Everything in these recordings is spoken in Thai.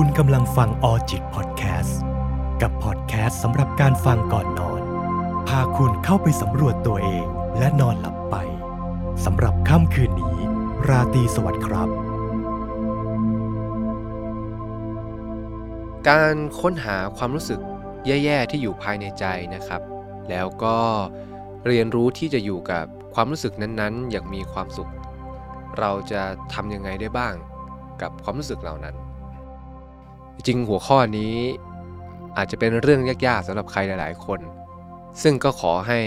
คุณกำลังฟังออจิตพอดแคสต์กับพอดแคสต์สำหรับการฟังก่อนนอน พาคุณเข้าไปสำรวจตัวเองและนอนหลับไปสำหรับค่ำคืนนี้ ราตรีสวัสดิ์ครับ การค้นหาความรู้สึกแย่ๆที่อยู่ภายในใจนะครับ แล้วก็เรียนรู้ที่จะอยู่กับความรู้สึกนั้นๆ อย่างมีความสุข เราจะทำยังไงได้บ้าง กับความรู้สึกเหล่านั้น จริงหัวข้อนี้อาจจะเป็นเรื่องยากๆสำหรับใครหลาย ๆ คน ซึ่งก็ขอให้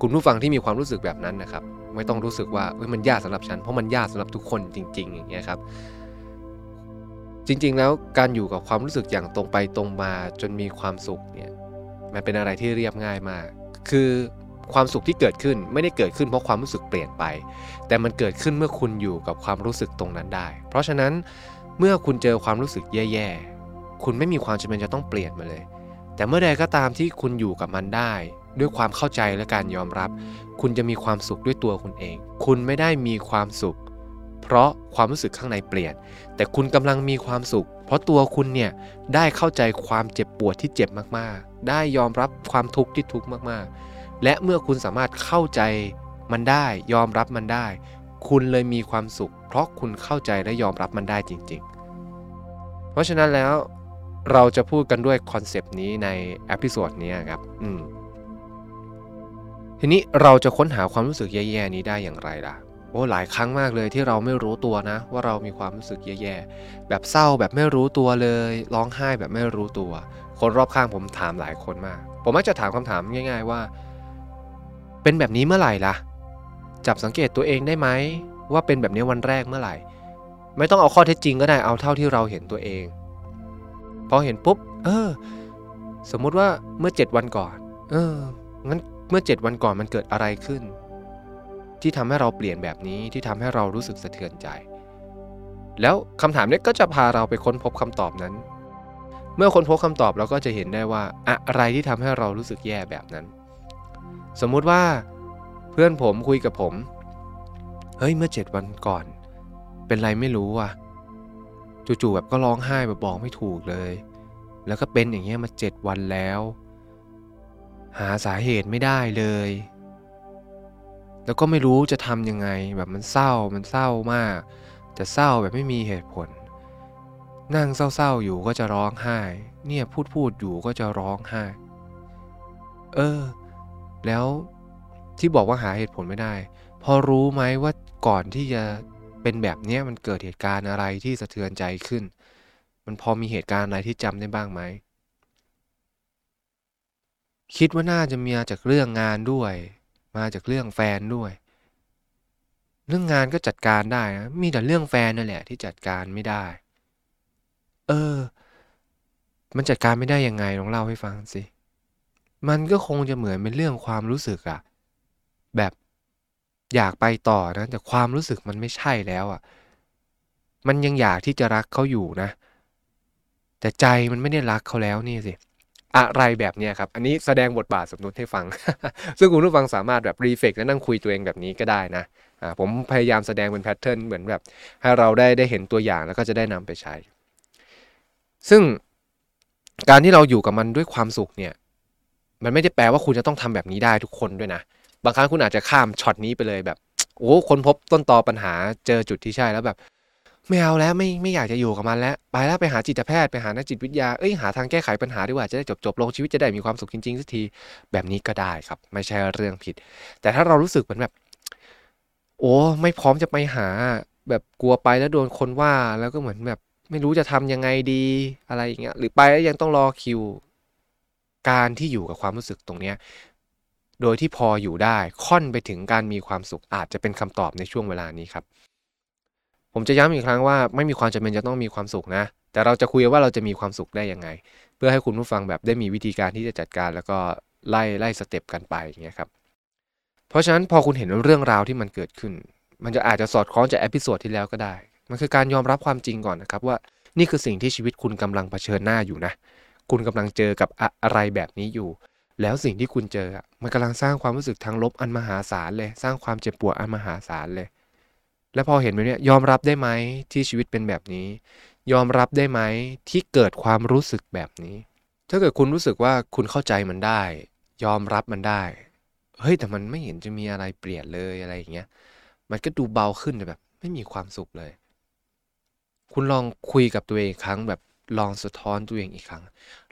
คุณผู้ฟังที่มีความรู้สึกแบบนั้นนะครับ ไม่ต้องรู้สึกว่ามันยากสำหรับฉัน เพราะมันยากสำหรับทุกคนจริง ๆ อย่างเงี้ยครับ จริง ๆ แล้วการอยู่กับความรู้สึกอย่างตรงไปตรงมาจนมีความสุขเนี่ยมันเป็นอะไรที่เรียบง่ายมาก คือความสุขที่เกิดขึ้นไม่ได้เกิดขึ้นเพราะความรู้สึกเปลี่ยนไป แต่มันเกิดขึ้นเมื่อคุณอยู่กับความรู้สึกตรงนั้นได้ เพราะฉะนั้นเมื่อคุณเจอความรู้สึกแย่ๆ คุณไม่มีความจำเป็นจะต้องเปลี่ยนมาเลย แต่เมื่อใดก็ตามที่คุณอยู่กับมันได้ ด้วยความเข้าใจและการยอมรับ คุณจะมีความสุขด้วยตัวคุณเอง คุณไม่ได้มีความสุข เพราะความรู้สึกข้างในเปลี่ยน แต่คุณกำลังมีความสุข เพราะตัวคุณเนี่ยได้เข้าใจความเจ็บปวดที่เจ็บมากๆ ได้ยอมรับความทุกข์ที่ทุกข์มากๆ และเมื่อคุณสามารถเข้าใจมันได้ยอมรับมันได้ คุณเลยมีความสุข เพราะคุณเข้าใจและยอมรับมันได้จริง ๆ เพราะฉะนั้นแล้ว เราจะพูดกันด้วย concept นี้ใน episode นี้ครับอืมทีนี้เราจะค้นหาความรู้สึกแย่ๆนี้ได้อย่างไรล่ะโอ้หลายครั้งมากเลยที่เราไม่รู้ตัวนะ ว่าเรามีความรู้สึกแย่ๆแบบเศร้าแบบไม่รู้ตัวเลย ร้องไห้แบบไม่รู้ตัว คนรอบข้างผมถามหลายคนมาก ผมมักจะถามคำถามง่าย ๆว่า เป็นแบบนี้เมื่อไหร่ล่ะ จับสังเกตตัวเองได้ไหมว่าเป็นแบบนี้วันแรกเมื่อไหร่ ไม่ต้องเอาข้อเท็จจริงก็ได้เอาเท่าที่เราเห็นตัวเอง อเห็นปุ๊บ เออ สมมุติว่าเมื่อ 7 วันก่อน เออ งั้นเมื่อ 7 วันก่อนมันเกิดอะไรขึ้น ที่ทำให้เราเปลี่ยนแบบนี้ที่ทำให้เรารู้สึกสะเทือนใจ แล้วคำถามนี้ก็จะพาเราไปค้นพบคำตอบนั้น เมื่อค้นพบคำตอบเราก็จะเห็นได้ว่าอะไรที่ทำให้เรารู้สึกแย่แบบนั้น สมมุติว่าเพื่อนผมคุยกับผม เฮ้ยเมื่อ 7 วันก่อน เป็นไรไม่รู้อะ จู่ๆแบบก็ร้องไห้แบบบอกไม่ถูกเลย แล้วก็เป็นอย่างเงี้ยมา7วันแล้ว หาสาเหตุไม่ได้เลย แล้วก็ไม่รู้จะทำยังไงแบบมันเศร้ามันเศร้ามาก จะเศร้าแบบไม่มีเหตุผล นั่งเศร้าๆอยู่ก็จะร้องไห้ เนี่ยพูดพูดอยู่ก็จะร้องไห้ เออ แล้วที่บอกว่าหาเหตุผลไม่ได้ พอรู้ไหมว่าก่อนที่จะ เป็นแบบนี้มันเกิดเหตุการณ์อะไรที่สะเทือนใจขึ้น มันพอมีเหตุการณ์อะไรที่จำได้บ้างไหม คิดว่าน่าจะมีมาจากเรื่องงานด้วย มาจากเรื่องแฟนด้วย เรื่องงานก็จัดการได้นะ มีแต่เรื่องแฟนนั่นแหละที่จัดการไม่ได้ เออ มันจัดการไม่ได้ยังไงลองเล่าให้ฟังสิ มันก็คงจะเหมือนเป็นเรื่องความรู้สึกอะแบบ อยากไปต่อนะ แต่ความรู้สึกมันไม่ใช่แล้วอะมันยังอยากที่จะรักเขาอยู่นะ แต่ใจมันไม่ได้รักเขาแล้วนี่สิอะไรแบบนี้ครับ อันนี้แสดงบทบาทสมมติให้ฟัง ซึ่งคุณผู้ฟังสามารถแบบรีเฟกและนั่งคุยตัวเองแบบนี้ก็ได้นะอ่าผมพยายามแสดงเป็นแพทเทิร์นเหมือนแบบ ให้เราได้ได้เห็นตัวอย่างแล้วก็จะได้นำไปใช้ ซึ่งการที่เราอยู่กับมันด้วยความสุขเนี่ย มันไม่ได้แปลว่าคุณจะต้องทำแบบนี้ได้ทุกคนด้วยนะ บางครั้งคุณอาจจะข้ามช็อตนี้ไปเลยแบบ โอ้คนพบต้นตอปัญหาเจอจุดที่ใช่แล้วแบบ ไม่เอาแล้วไม่ไม่อยากจะอยู่กับมันแล้ว ไปแล้วไปหาจิตแพทย์ไปหานักจิตวิทยาเอ้ยหาทางแก้ไขปัญหาดีกว่าจะได้จบจบลงชีวิตจะได้มีความสุขจริงๆสักทีแบบนี้ก็ได้ครับ ไม่ใช่เรื่องผิด แต่ถ้าเรารู้สึกเหมือนแบบ โอ้ไม่พร้อมจะไปหา แบบกลัวไปแล้วโดนคนว่าแล้วก็เหมือนแบบไม่รู้จะทำยังไงดีอะไรอย่างเงี้ยหรือไปแล้วยังต้องรอคิว การที่อยู่กับความรู้สึกตรงเนี้ย โดยที่พออยู่ได้ค่อนไปถึงการมีความสุขอาจจะเป็นคำตอบในช่วงเวลานี้ครับ ผมจะย้ำอีกครั้งว่าไม่มีความจำเป็นจะต้องมีความสุขนะ แต่เราจะคุยว่าเราจะมีความสุขได้ยังไง เพื่อให้คุณผู้ฟังแบบได้มีวิธีการที่จะจัดการ แล้วก็ไล่ไล่ step กันไปอย่างเงี้ยครับเพราะฉะนั้นพอคุณเห็นเรื่องราวที่มันเกิดขึ้น มันจะอาจจะสอดคล้องจาก episode ที่แล้วก็ได้ มันคือการยอมรับความจริงก่อนนะครับว่านี่คือสิ่งที่ชีวิตคุณกำลังเผชิญหน้าอยู่นะ คุณกำลังเจอกับอะไรแบบนี้อยู่ แล้วสิ่งที่คุณเจอมันกำลังสร้างความรู้สึกทางลบอันมหาศาลเลย สร้างความเจ็บปวดอันมหาศาลเลย และพอเห็นแบบนี้ยอมรับได้ไหมที่ชีวิตเป็นแบบนี้ ยอมรับได้ไหมที่เกิดความรู้สึกแบบนี้ ถ้าเกิดคุณรู้สึกว่าคุณเข้าใจมันได้ ยอมรับมันได้ เฮ้ยแต่มันไม่เห็นจะมีอะไรเปลี่ยนเลยอะไรอย่างเงี้ย มันก็ดูเบาขึ้นแต่แบบ ไม่มีความสุขเลย คุณลองคุยกับตัวเองครั้งแบบ ลองสะท้อนตัวเองอีกครั้ง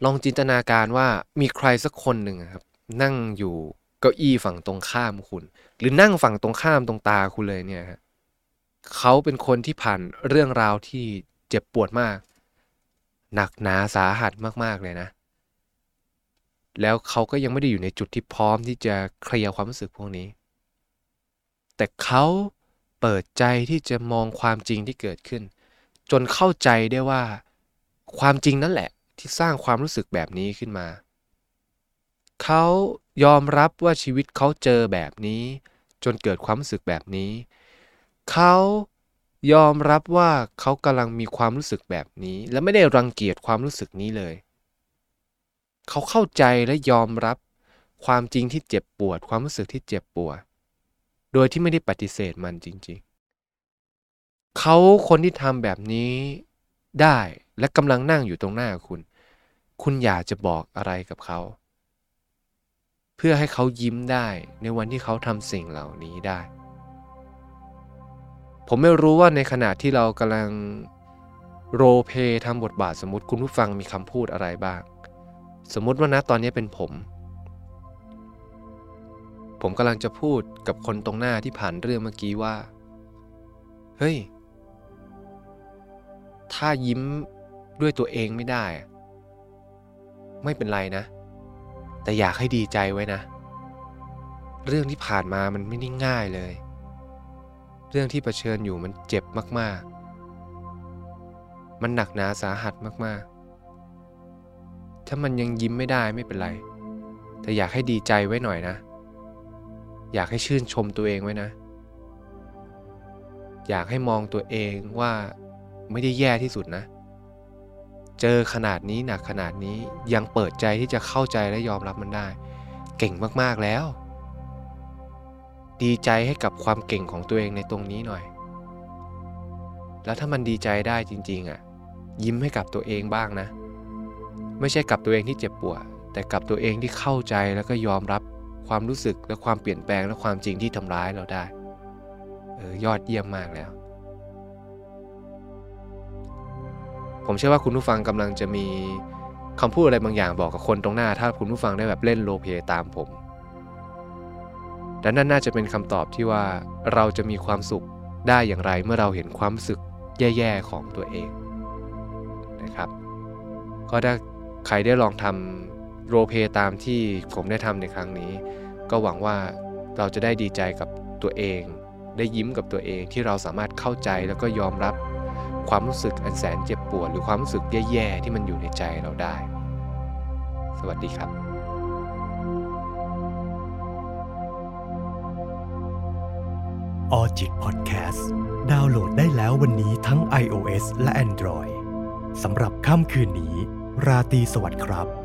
ลองจินตนาการว่ามีใครสักคนหนึ่งครับ นั่งอยู่เก้าอี้ฝั่งตรงข้ามคุณ หรือนั่งฝั่งตรงข้ามตรงตาคุณเลยเนี่ยเขาเป็นคนที่ผ่านเรื่องราวที่เจ็บปวดมาก หนักหนาสาหัสมากๆเลยนะ แล้วเขาก็ยังไม่ได้อยู่ในจุดที่พร้อมที่จะเคลียร์ความรู้สึกพวกนี้ แต่เขาเปิดใจที่จะมองความจริงที่เกิดขึ้น จนเข้าใจได้ว่า ความจริงนั่นแหละที่สร้างความรู้สึกแบบนี้ขึ้นมา เขายอมรับว่าชีวิตเขาเจอแบบนี้ จนเกิดความรู้สึกแบบนี้ เขายอมรับว่าเขากำลังมีความรู้สึกแบบนี้ และไม่ได้รังเกียจความรู้สึกนี้เลย เขาเข้าใจและยอมรับความจริงที่เจ็บปวด ความรู้สึกที่เจ็บปวด โดยที่ไม่ได้ปฏิเสธมันจริง ๆ เขาคนที่ทำแบบนี้ ได้และกำลังนั่งอยู่ตรงหน้าคุณ คุณอยากจะบอกอะไรกับเขา เพื่อให้เขายิ้มได้ในวันที่เขาทำสิ่งเหล่านี้ได้ ผมไม่รู้ว่าในขณะที่เรากำลังโรเพยทำบทบาทสมมติคุณผู้ฟังมีคำพูดอะไรบ้าง สมมติว่านะตอนนี้เป็นผม ผมกำลังจะพูดกับคนตรงหน้าที่ผ่านเรื่องเมื่อกี้ว่า เฮ้ย ถ้ายิ้มด้วยตัวเองไม่ได้ ไม่เป็นไรนะ แต่อยากให้ดีใจไว้นะ เรื่องที่ผ่านมามันไม่ได้ง่ายเลย เรื่องที่เผชิญอยู่มันเจ็บมาก ๆ มันหนักหนาสาหัสมาก ๆ ถ้ามันยังยิ้มไม่ได้ไม่เป็นไร แต่อยากให้ดีใจไว้หน่อยนะ อยากให้ชื่นชมตัวเองไว้นะ อยากให้มองตัวเองว่า ไม่ได้แย่ที่สุดนะ เจอขนาดนี้หนักขนาดนี้ยังเปิดใจที่จะเข้าใจและยอมรับมันได้ เก่งมากๆแล้ว ดีใจให้กับความเก่งของตัวเองในตรงนี้หน่อย แล้วถ้ามันดีใจได้จริง ๆอะ ยิ้มให้กับตัวเองบ้างนะ ไม่ใช่กับตัวเองที่เจ็บปวดแต่กับตัวเองที่เข้าใจแล้วก็ยอมรับความรู้สึกและความเปลี่ยนแปลงและความจริงที่ทำร้ายเราได้ เออยอดเยี่ยมมากแล้ว ผมเชื่อว่าคุณผู้ฟังกำลังจะมีคำพูดอะไรบางอย่างบอกกับคนตรงหน้า ถ้าคุณผู้ฟังได้แบบเล่นโรลเพย์ตามผมและนั่นน่าจะเป็นคำตอบที่ว่าเราจะมีความสุขได้อย่างไรเมื่อเราเห็นความรู้สึกแย่ ๆ ของตัวเองนะครับ ก็ถ้าใครได้ลองทำโรเพย์ตามที่ผมได้ทำในครั้งนี้ ก็หวังว่าเราจะได้ดีใจกับตัวเอง ได้ยิ้มกับตัวเองที่เราสามารถเข้าใจแล้วก็ยอมรับ ความรู้สึกอันแสนเจ็บปวดหรือความรู้สึกแย่ๆที่มันอยู่ในใจเราได้ สวัสดีครับออจิตพอดแคสต์ดาวน์โหลดได้แล้ววันนี้ทั้ง iOS และ Android สำหรับค่ำคืนนี้ ราตรีสวัสดิ์ครับ